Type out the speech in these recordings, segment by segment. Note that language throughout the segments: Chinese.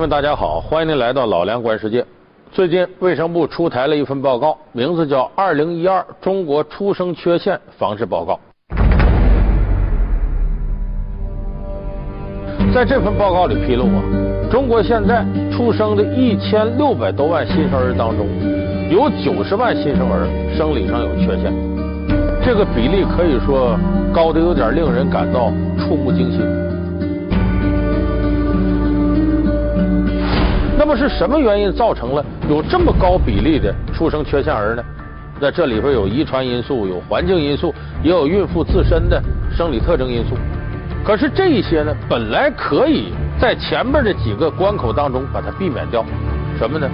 们，大家好，欢迎您来到老梁观世界。最近卫生部出台了一份报告，名字叫《二零一二中国出生缺陷防治报告》。在这份报告里披露啊，中国现在出生的一千六百多万新生儿当中，有九十万新生儿生理上有缺陷，这个比例可以说高的有点令人感到触目惊心。么是什么原因造成了有这么高比例的出生缺陷儿呢？那这里边有遗传因素，有环境因素，也有孕妇自身的生理特征因素。可是这一些呢，本来可以在前面的几个关口当中把它避免掉，什么呢？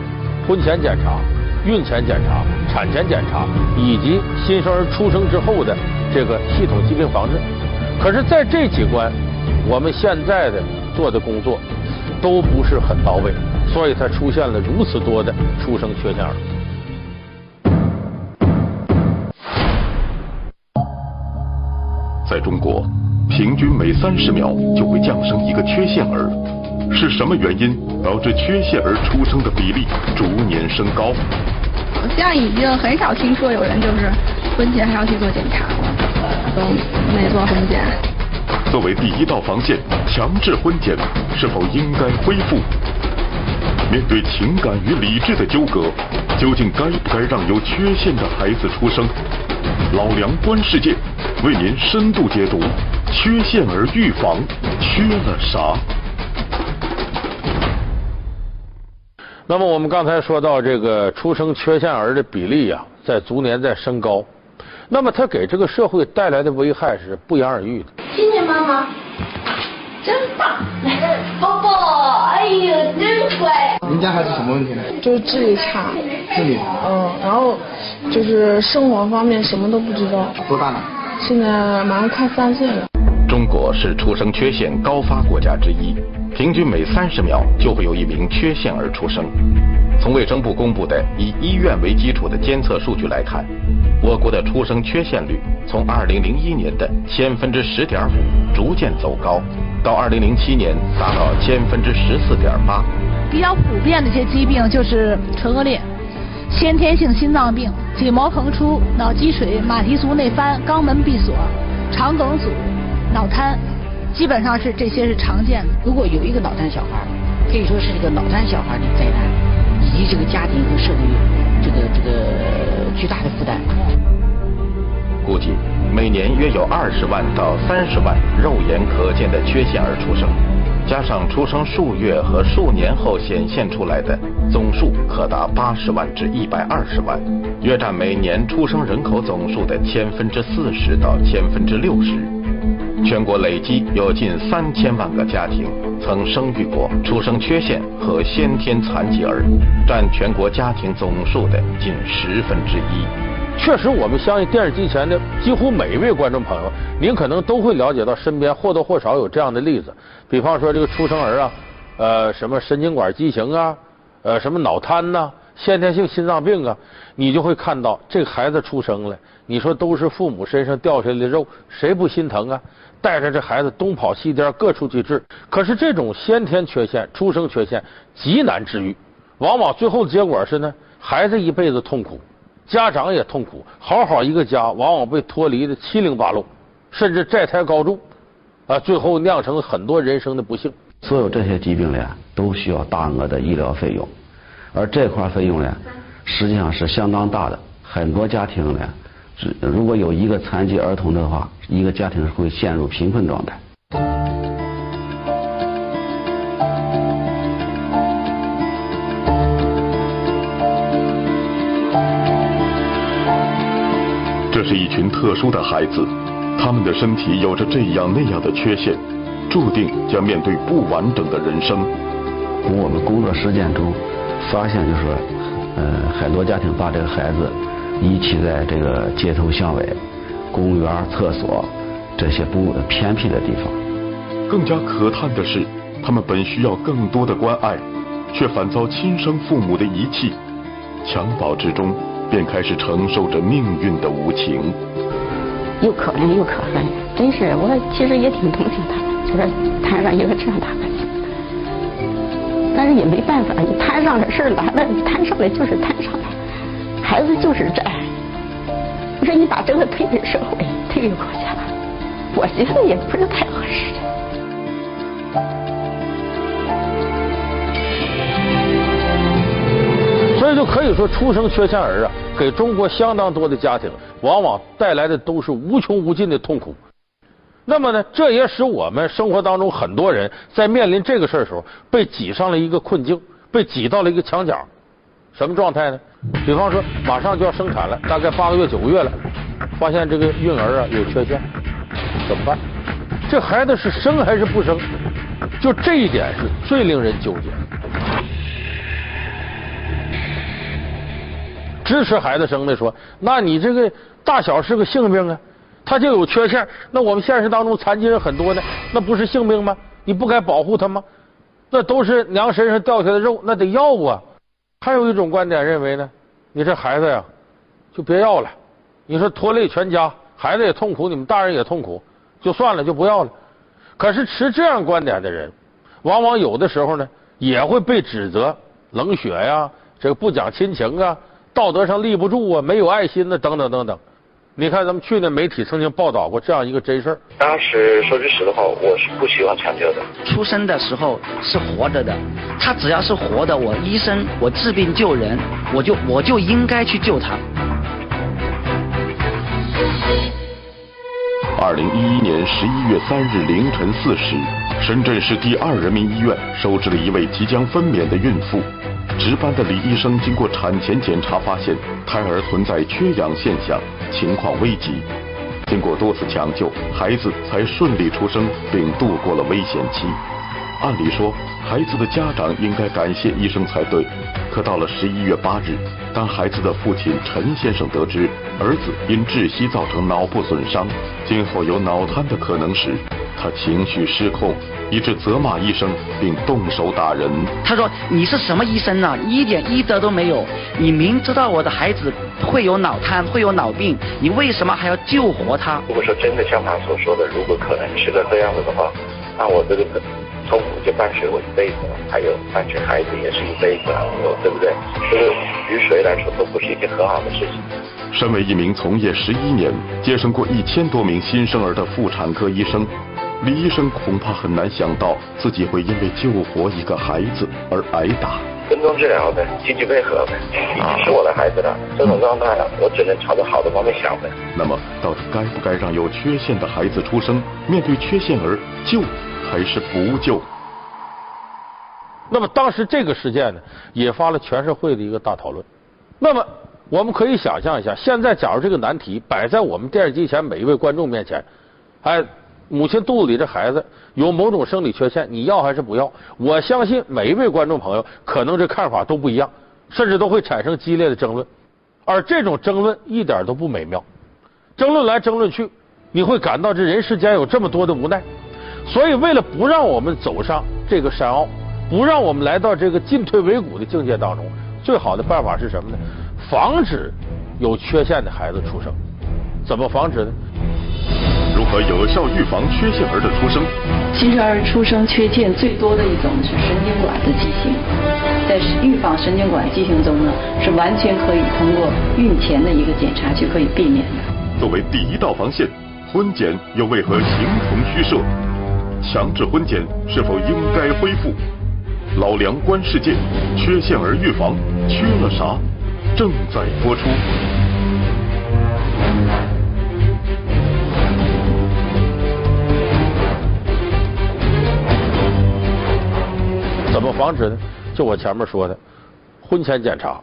婚前检查、孕前检查、产前检查，以及新生儿出生之后的这个系统疾病防治。可是，在这几关，我们现在的做的工作都不是很到位。所以才出现了如此多的出生缺陷儿。在中国，平均每三十秒就会降生一个缺陷儿。是什么原因导致缺陷儿出生的比例逐年升高？好像已经很少听说有人就是婚前还要去做检查了，都没做婚检。作为第一道防线，强制婚检是否应该恢复？面对情感与理智的纠葛，究竟该不该让有缺陷的孩子出生？老梁观世界为您深度解读缺陷儿预防缺了啥？那么我们刚才说到这个出生缺陷儿的比例呀，在逐年在升高。那么它给这个社会带来的危害是不言而喻的。亲亲妈妈。真棒，宝宝，哎呦，真乖。您家孩子什么问题呢？就是智力差。智力？嗯，然后就是生活方面什么都不知道。多大了？现在马上快三岁了。中国是出生缺陷高发国家之一，平均每三十秒就会有一名缺陷儿出生。从卫生部公布的以医院为基础的监测数据来看，我国的出生缺陷率从2001年的千分之十点五逐渐走高。到2007年达到千分之十四点八。比较普遍的一些疾病就是唇腭裂、先天性心脏病、颈膜膨出、脑积水、马蹄足内翻、肛门闭锁、肠梗阻、脑瘫，基本上是这些是常见的。如果有一个脑瘫小孩，可以说是一个脑瘫小孩的灾难，以及这个家庭和社会这个这个巨大的负担。估计。每年约有二十万到三十万肉眼可见的缺陷儿出生，加上出生数月和数年后显现出来的，总数可达八十万至一百二十万，约占每年出生人口总数的千分之四十到千分之六十。全国累计有近三千万个家庭曾生育过出生缺陷和先天残疾儿，占全国家庭总数的近十分之一。确实，我们相信电视机前的几乎每一位观众朋友，您可能都会了解到身边或多或少有这样的例子。比方说这个出生儿啊，呃，什么神经管畸形啊，呃，什么脑瘫呐，先天性心脏病啊，你就会看到这个孩子出生了，你说都是父母身上掉下来的肉，谁不心疼啊？带着这孩子东跑西颠，各处去治。可是这种先天缺陷、出生缺陷极难治愈，往往最后的结果是呢，孩子一辈子痛苦。家长也痛苦，好好一个家，往往被脱离的七零八落，甚至债台高筑，啊，最后酿成很多人生的不幸。所有这些疾病呢，都需要大额的医疗费用，而这块费用呢，实际上是相当大的。很多家庭呢，如果有一个残疾儿童的话，一个家庭会陷入贫困状态。这是一群特殊的孩子，他们的身体有着这样那样的缺陷，注定将面对不完整的人生。从我们工作实践中发现，就是说，呃，很多家庭把这个孩子遗弃在这个街头巷尾、公园、厕所这些不偏僻的地方。更加可叹的是，他们本需要更多的关爱，却反遭亲生父母的遗弃，襁褓之中。便开始承受着命运的无情，又可怜又可恨，真是我其实也挺同情他的，就是摊上一个这样大的但是也没办法，你摊上这事儿来了，你摊上来就是摊上来，孩子就是债。我说你把这个推给社会，推给国家，我觉得也不是太合适。就可以说，出生缺陷儿啊，给中国相当多的家庭，往往带来的都是无穷无尽的痛苦。那么呢，这也使我们生活当中很多人在面临这个事儿的时候，被挤上了一个困境，被挤到了一个墙角。什么状态呢？比方说，马上就要生产了，大概八个月、九个月了，发现这个孕儿啊有缺陷，怎么办？这孩子是生还是不生？就这一点是最令人纠结。支持孩子生的说，那你这个大小是个性病啊。他就有缺陷，那我们现实当中残疾人很多呢，那不是性命吗？你不该保护他吗？那都是娘身上掉下的肉，那得要啊。还有一种观点认为呢，你这孩子呀，就别要了。你说拖累全家，孩子也痛苦，你们大人也痛苦，就算了，就不要了。可是持这样观点的人，往往有的时候呢，也会被指责冷血呀，这个不讲亲情啊，道德上立不住啊，没有爱心呢，等等等等。你看，咱们去年媒体曾经报道过这样一个真事儿。当时说句实话，我是不喜欢抢救的。出生的时候是活着的，他只要是活的，我医生，我治病救人，我就我就应该去救他。二零一一年十一月三日凌晨四时，深圳市第二人民医院收治了一位即将分娩的孕妇。值班的李医生经过产前检查，发现胎儿存在缺氧现象，情况危急。经过多次抢救，孩子才顺利出生，并度过了危险期。按理说，孩子的家长应该感谢医生才对。可到了十一月八日，当孩子的父亲陈先生得知儿子因窒息造成脑部损伤，今后有脑瘫的可能时，他情绪失控，以致责骂医生，并动手打人。他说：“你是什么医生呢？一点医德都没有！你明知道我的孩子会有脑瘫，会有脑病，你为什么还要救活他？”如果说真的像他所说的，如果可能是个这样子的话，那我这个痛苦就伴随我一辈子了，还有伴随孩子也是一辈子了，对不对？这个于谁来说都不是一件很好的事情。身为一名从业十一年、接生过一千多名新生儿的妇产科医生，李医生恐怕很难想到自己会因为救活一个孩子而挨打。跟踪治疗呗，积极配合呗，已经是我的孩子了。这种状态啊，我只能朝着好的方面想呗。那么，到底该不该让有缺陷的孩子出生？面对缺陷儿，救还是不救？那么当时这个事件呢，引发了全社会的一个大讨论。那么我们可以想象一下，现在假如这个难题摆在我们电视机前每一位观众面前，哎，母亲肚子里这孩子有某种生理缺陷，你要还是不要？我相信每一位观众朋友可能这看法都不一样，甚至都会产生激烈的争论。而这种争论一点都不美妙，争论来争论去，你会感到这人世间有这么多的无奈。所以，为了不让我们走上这个山坳，不让我们来到这个进退维谷的境界当中，最好的办法是什么呢？防止有缺陷的孩子出生。怎么防止呢？如何有效预防缺陷儿的出生？新生儿出生缺陷最多的一种是神经管的畸形，在预防神经管畸形中呢，是完全可以通过孕前的一个检查就可以避免的。作为第一道防线，婚检又为何形同虚设？强制婚检是否应该恢复？老梁观世界，缺陷儿预防缺了啥？正在播出。怎么防止呢？就我前面说的，婚前检查、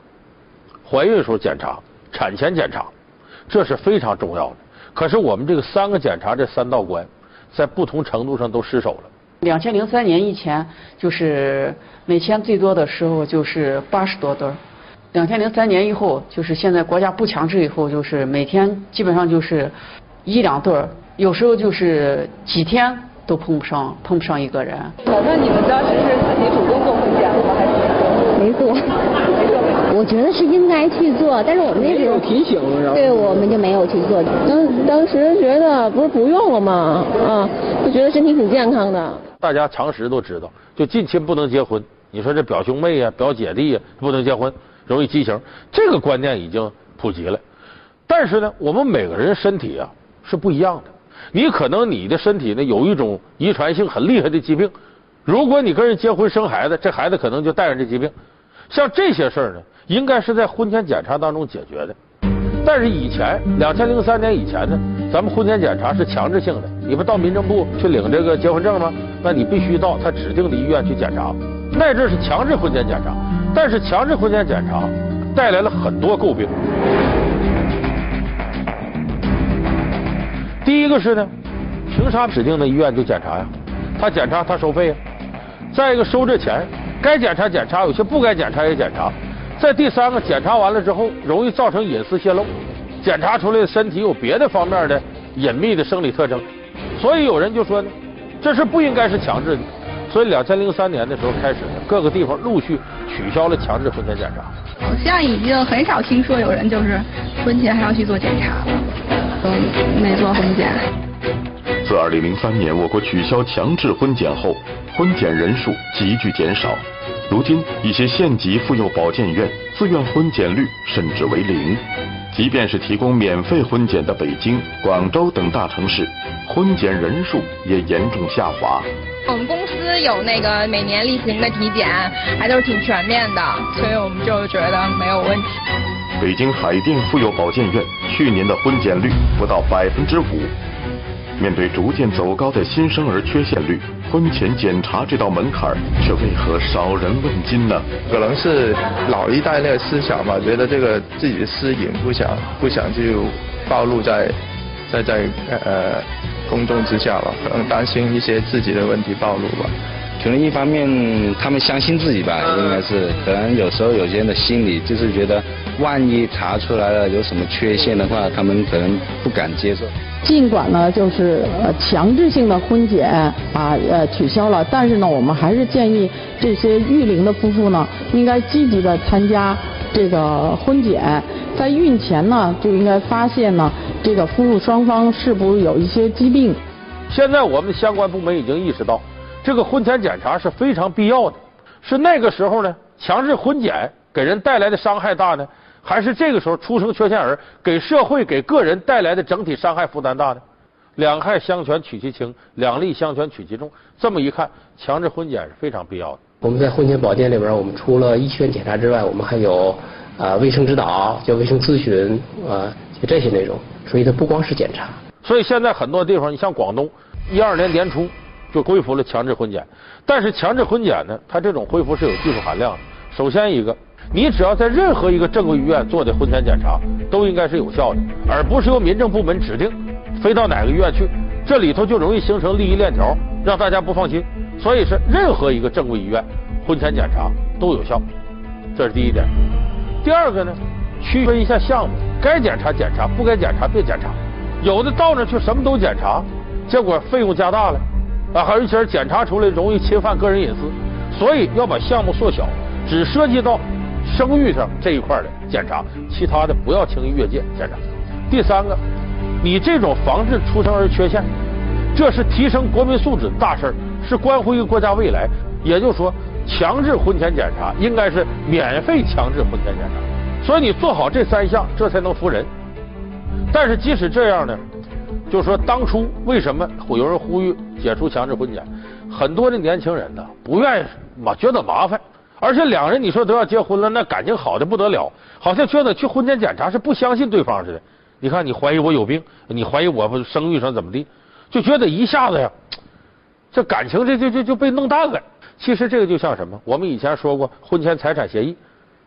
怀孕时候检查、产前检查，这是非常重要的。可是我们这个三个检查这三道关，在不同程度上都失手了。两千零三年以前，就是每天最多的时候就是八十多对儿。两千零三年以后，就是现在国家不强制以后，就是每天基本上就是一两对儿，有时候就是几天都碰不上，碰不上一个人。那你们当时是自己主动做婚检了吗？还是没做？我觉得是应该去做，但是我们那时候提醒，对，我们就没有去做。当当时觉得不是不用了吗？啊，就觉得身体挺健康的。大家常识都知道，就近亲不能结婚，你说这表兄妹呀、表姐弟呀不能结婚，容易畸形，这个观念已经普及了。但是呢，我们每个人身体啊是不一样的。你可能你的身体呢有一种遗传性很厉害的疾病，如果你跟人结婚生孩子，这孩子可能就带上这疾病。像这些事儿呢，应该是在婚前检查当中解决的。但是以前两千零三年以前呢，咱们婚前检查是强制性的，你不到民政部去领这个结婚证吗？那你必须到他指定的医院去检查。那阵是强制婚前检查，但是强制婚前检查带来了很多诟病。第一个是呢，凭啥指定的医院就检查呀？他检查他收费呀。再一个收这钱，该检查检查，有些不该检查也检查。再第三个，检查完了之后容易造成隐私泄露，检查出来的身体有别的方面的隐秘的生理特征，所以有人就说呢，这是不应该是强制的。所以两千零三年的时候开始，各个地方陆续取消了强制婚前检查。好像已经很少听说有人就是婚前还要去做检查了，都没做婚检。自二零零三年我国取消强制婚检后，婚检人数急剧减少。如今，一些县级妇幼保健院自愿婚检率甚至为零。即便是提供免费婚检的北京、广州等大城市，婚检人数也严重下滑。我们公司有那个每年例行的体检，还都是挺全面的，所以我们就觉得没有问题。北京海淀妇幼保健院去年的婚检率不到百分之五。面对逐渐走高的新生儿缺陷率，婚前检查这道门槛却为何少人问津呢？可能是老一代那个思想吧，觉得这个自己的私隐不想不想就暴露在在在呃公众之下吧，可能担心一些自己的问题暴露吧。可能一方面他们相信自己吧，应该是可能有时候有些人的心理就是觉得，万一查出来了有什么缺陷的话，他们可能不敢接受。尽管呢，就是呃强制性的婚检啊呃取消了，但是呢，我们还是建议这些育龄的夫妇呢，应该积极的参加这个婚检，在孕前呢就应该发现呢这个夫妇双方是不是有一些疾病。现在我们相关部门已经意识到。这个婚前检查是非常必要的，是那个时候呢，强制婚检给人带来的伤害大呢，还是这个时候出生缺陷儿给社会给个人带来的整体伤害负担大呢？两害相权取其轻，两利相权取其重。这么一看，强制婚检是非常必要的。我们在婚前保健里边，我们除了医学检查之外，我们还有啊卫生指导，叫卫生咨询啊，就这些内容。所以它不光是检查。所以现在很多地方，你像广东，一二年年初。就恢复了强制婚检，但是强制婚检呢，它这种恢复是有技术含量的。首先一个，你只要在任何一个正规医院做的婚前检查，都应该是有效的，而不是由民政部门指定，飞到哪个医院去，这里头就容易形成利益链条，让大家不放心。所以是任何一个正规医院婚前检查都有效，这是第一点。第二个呢，区分一下项目，该检查检查，不该检查别检查。有的到那去什么都检查，结果费用加大了。啊，而且检查出来容易侵犯个人隐私，所以要把项目缩小，只涉及到生育上这一块的检查，其他的不要轻易越界检查。第三个，你这种防治出生儿缺陷，这是提升国民素质的大事儿，是关乎一个国家未来。也就是说，强制婚前检查应该是免费强制婚前检查，所以你做好这三项，这才能服人。但是即使这样呢？就是说，当初为什么会有人呼吁解除强制婚检？很多的年轻人呢，不愿意，觉得麻烦，而且两人你说都要结婚了，那感情好的不得了，好像觉得去婚前检查是不相信对方似的。你看，你怀疑我有病，你怀疑我不生育上怎么地，就觉得一下子呀，这感情这就就就被弄淡了。其实这个就像什么？我们以前说过婚前财产协议，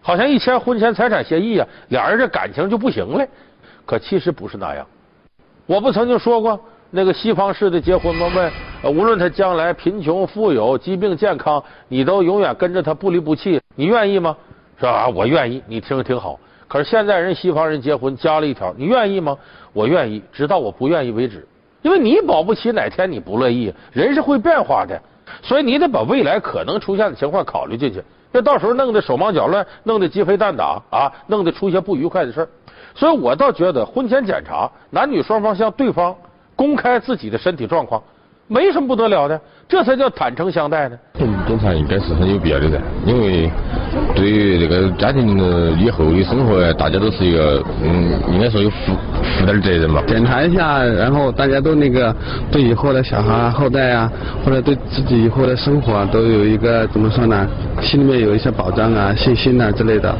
好像一签婚前财产协议啊，俩人这感情就不行了。可其实不是那样。我不曾经说过那个西方式的结婚吗？问，无论他将来贫穷富有、疾病健康，你都永远跟着他不离不弃，你愿意吗？是吧？我愿意。你听着挺好。可是现在人西方人结婚加了一条，你愿意吗？我愿意，直到我不愿意为止。因为你保不齐哪天你不乐意，人是会变化的，所以你得把未来可能出现的情况考虑进去。那到时候弄得手忙脚乱，弄得鸡飞蛋打啊，弄得出些不愉快的事儿。所以我倒觉得婚前检查，男女双方向对方公开自己的身体状况，没什么不得了的，这才叫坦诚相待呢。检查应该是很有必要的噻，因为对于这个家庭的以后的生活，大家都是一个嗯，应该说有负负点责任嘛。检查一下，然后大家都那个对以后的小孩后代啊，或者对自己以后的生活啊，都有一个怎么说呢？心里面有一些保障啊、信心啊之类的，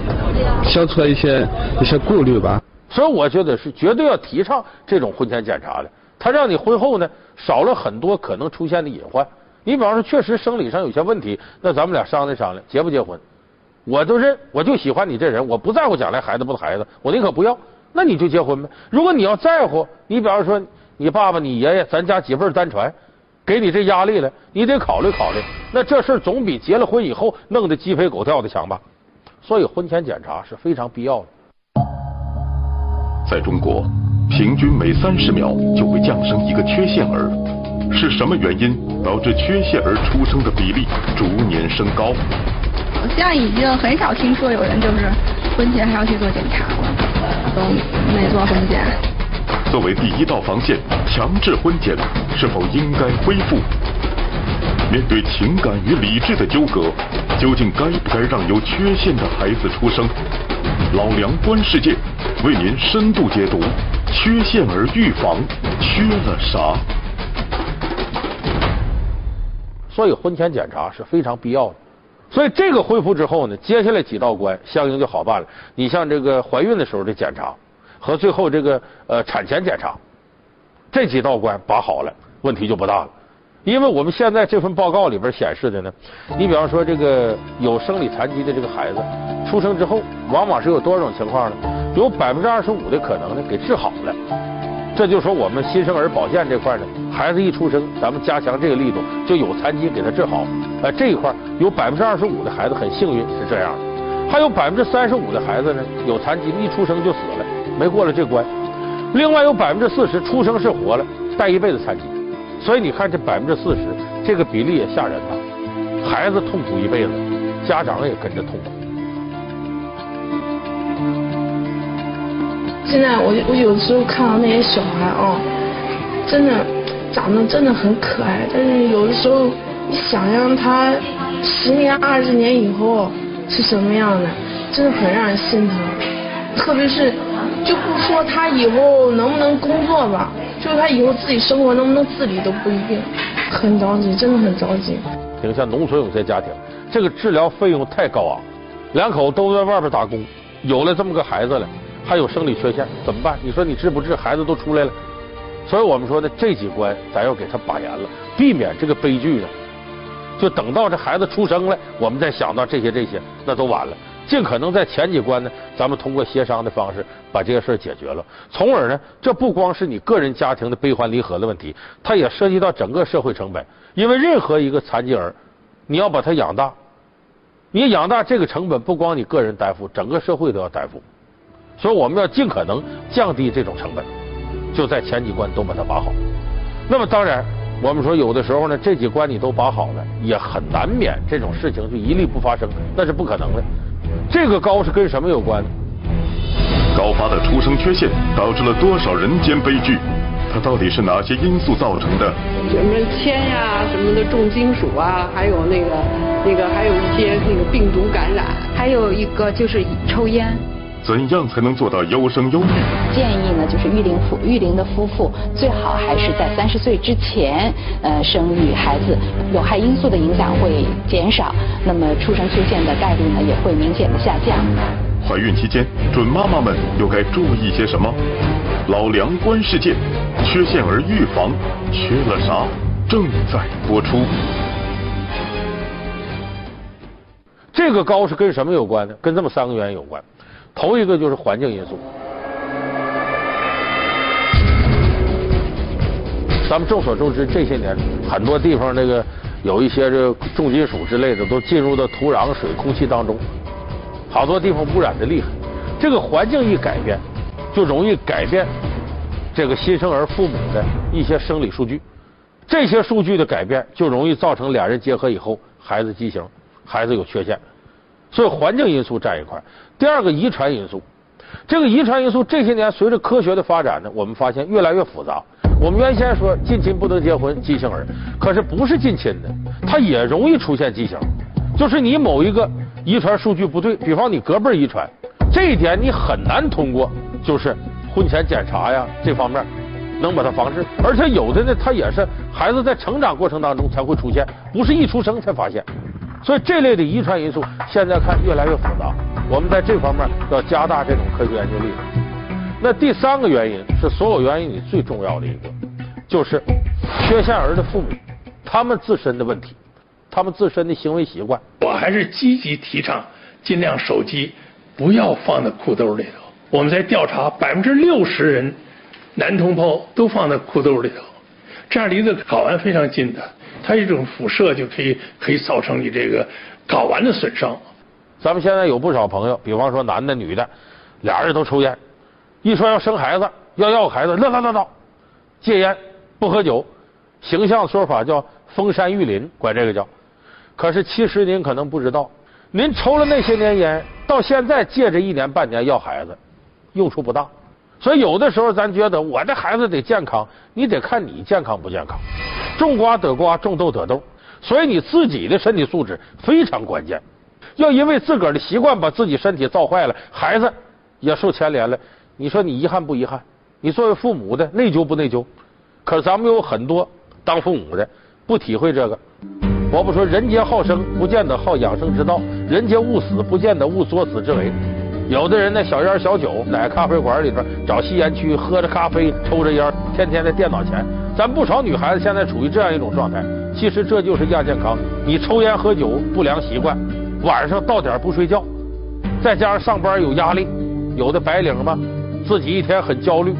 消除了一些一些顾虑吧。所以我觉得是绝对要提倡这种婚前检查的。他让你婚后呢少了很多可能出现的隐患。你比方说，确实生理上有些问题，那咱们俩商量商量，结不结婚？我都认，我就喜欢你这人，我不在乎将来孩子不孩子，我宁可不要。那你就结婚呗。如果你要在乎，你比方说你爸爸、你爷爷，咱家几辈单传，给你这压力了，你得考虑考虑。那这事总比结了婚以后弄得鸡飞狗跳的强吧？所以婚前检查是非常必要的。在中国。平均每三十秒就会降生一个缺陷儿，是什么原因导致缺陷儿出生的比例逐年升高？现在已经很少听说有人就是婚前还要去做检查了，都没做婚检。作为第一道防线，强制婚检是否应该恢复？面对情感与理智的纠葛，究竟该不该让有缺陷的孩子出生？老梁观世界为您深度解读。缺陷而预防缺了啥？所以婚前检查是非常必要的。所以这个恢复之后呢，接下来几道关相应就好办了。你像这个怀孕的时候的检查和最后这个呃产前检查，这几道关把好了，问题就不大了。因为我们现在这份报告里边显示的呢，你比方说这个有生理残疾的这个孩子出生之后，往往是有多少种情况呢？有百分之二十五的可能呢给治好了。这就说我们新生儿保健这块呢，孩子一出生，咱们加强这个力度，就有残疾给他治好。呃，这一块有百分之二十五的孩子很幸运是这样的，还有百分之三十五的孩子呢有残疾，一出生就死了，没过了这关。另外有百分之四十出生是活了，带一辈子残疾。所以你看，这百分之四十，这个比例也吓人呐。孩子痛苦一辈子，家长也跟着痛苦。现在我我有的时候看到那些小孩啊，真的长得真的很可爱，但是有的时候你想象他十年、二十年以后是什么样的，真的很让人心疼。特别是就不说他以后能不能工作吧。就是他以后自己生活能不能自理都不一定，很着急，真的很着急。你像农村有些家庭，这个治疗费用太高昂，两口都在外边打工，有了这么个孩子了，还有生理缺陷，怎么办？你说你治不治？孩子都出来了，所以我们说呢，这几关咱要给他把严了，避免这个悲剧呢。就等到这孩子出生了，我们再想到这些这些，那都晚了。尽可能在前几关呢，咱们通过协商的方式把这些事儿解决了，从而呢，这不光是你个人家庭的悲欢离合的问题，它也涉及到整个社会成本。因为任何一个残疾儿，你要把他养大，你养大这个成本不光你个人担负，整个社会都要担负。所以我们要尽可能降低这种成本，就在前几关都把它把好。那么当然，我们说有的时候呢，这几关你都把好了，也很难免这种事情就一律不发生，那是不可能的。这个高是跟什么有关？高发的出生缺陷导致了多少人间悲剧？它到底是哪些因素造成的？什么铅呀，什么的重金属啊，还有那个那个，还有一些那个病毒感染，还有一个就是抽烟。怎样才能做到优生优育？建议呢，就是育龄夫育龄的夫妇最好还是在三十岁之前呃生育孩子，有害因素的影响会减少，那么出生缺陷的概率呢也会明显的下降。怀孕期间，准妈妈们又该注意些什么？老梁观世界，缺陷儿预防缺了啥？正在播出。这个高是跟什么有关呢？跟这么三个原因有关。头一个就是环境因素，咱们众所周知，这些年很多地方那个有一些这重金属之类的都进入到土壤、水、空气当中，好多地方污染的厉害。这个环境一改变，就容易改变这个新生儿父母的一些生理数据，这些数据的改变就容易造成俩人结合以后孩子畸形，孩子有缺陷。所以环境因素占一块，第二个遗传因素，这个遗传因素这些年随着科学的发展呢，我们发现越来越复杂。我们原先说近亲不能结婚，畸形儿，可是不是近亲的，它也容易出现畸形，就是你某一个遗传数据不对，比方你隔辈遗传，这一点你很难通过就是婚前检查呀这方面能把它防治，而且有的呢，它也是孩子在成长过程当中才会出现，不是一出生才发现，所以这类的遗传因素现在看越来越复杂，我们在这方面要加大这种科学研究力度。那第三个原因是所有原因里最重要的一个，就是缺陷儿的父母，他们自身的问题，他们自身的行为习惯。我还是积极提倡，尽量手机不要放在裤兜里头。我们在调查，百分之六十人男同胞都放在裤兜里头，这样离得睾丸非常近的，它一种辐射就可以可以造成你这个睾丸的损伤。咱们现在有不少朋友，比方说男的女的，俩人都抽烟。一说要生孩子，要要孩子，乐乐乐乐，戒烟不喝酒，形象说法叫封山育林，管这个叫。可是其实您可能不知道，您抽了那些年烟，到现在戒这一年半年要孩子，用处不大。所以有的时候咱觉得我的孩子得健康，你得看你健康不健康。种瓜得瓜，种豆得豆，所以你自己的身体素质非常关键。要因为自个儿的习惯把自己身体造坏了，孩子也受牵连了。你说你遗憾不遗憾？你作为父母的内疚不内疚？可咱们有很多当父母的不体会这个。我不说人皆好生，不见得好养生之道；人皆勿死，不见得勿作死之为。有的人呢，小烟小酒，在咖啡馆里边找吸烟区，喝着咖啡，抽着烟，天天在电脑前。咱不少女孩子现在处于这样一种状态。其实这就是亚健康。你抽烟喝酒不良习惯，晚上到点不睡觉，再加上上班有压力，有的白领嘛。自己一天很焦虑，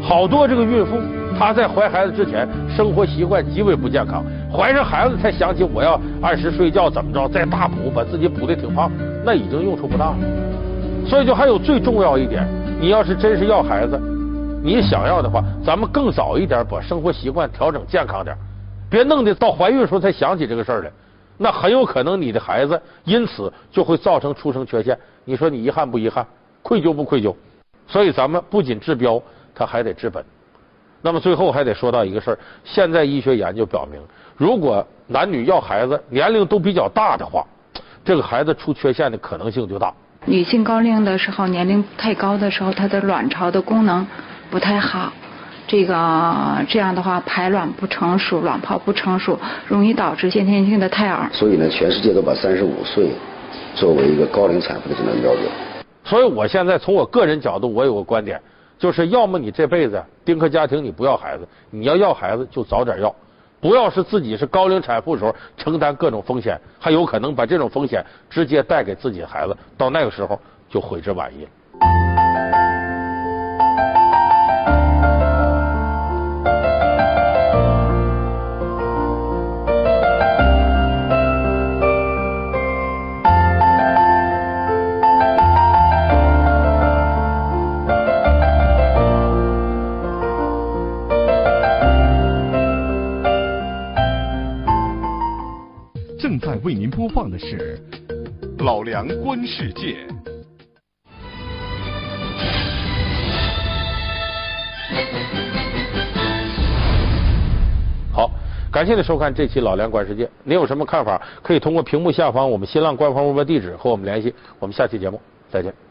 好多这个孕妇她在怀孩子之前生活习惯极为不健康，怀上孩子才想起我要按时睡觉怎么着，再大补把自己补的挺胖，那已经用处不大了。所以就还有最重要一点，你要是真是要孩子，你想要的话，咱们更早一点把生活习惯调整健康点，别弄得到怀孕时候才想起这个事儿来，那很有可能你的孩子因此就会造成出生缺陷。你说你遗憾不遗憾？愧疚不愧疚？所以咱们不仅治标，他还得治本。那么最后还得说到一个事儿：现在医学研究表明，如果男女要孩子年龄都比较大的话，这个孩子出缺陷的可能性就大。女性高龄的时候，年龄太高的时候，她的卵巢的功能不太好，这个这样的话排卵不成熟，卵泡不成熟，容易导致先天性的胎儿。所以呢，全世界都把三十五岁作为一个高龄产妇的诊断标准。所以，我现在从我个人角度，我有个观点，就是要么你这辈子丁克家庭，你不要孩子；你要要孩子，就早点要，不要是自己是高龄产妇的时候承担各种风险，还有可能把这种风险直接带给自己的孩子，到那个时候就悔之晚矣。在为您播放的是《老梁观世界》。好，感谢您收看这期《老梁观世界》。您有什么看法？可以通过屏幕下方我们新浪官方微博地址和我们联系。我们下期节目再见。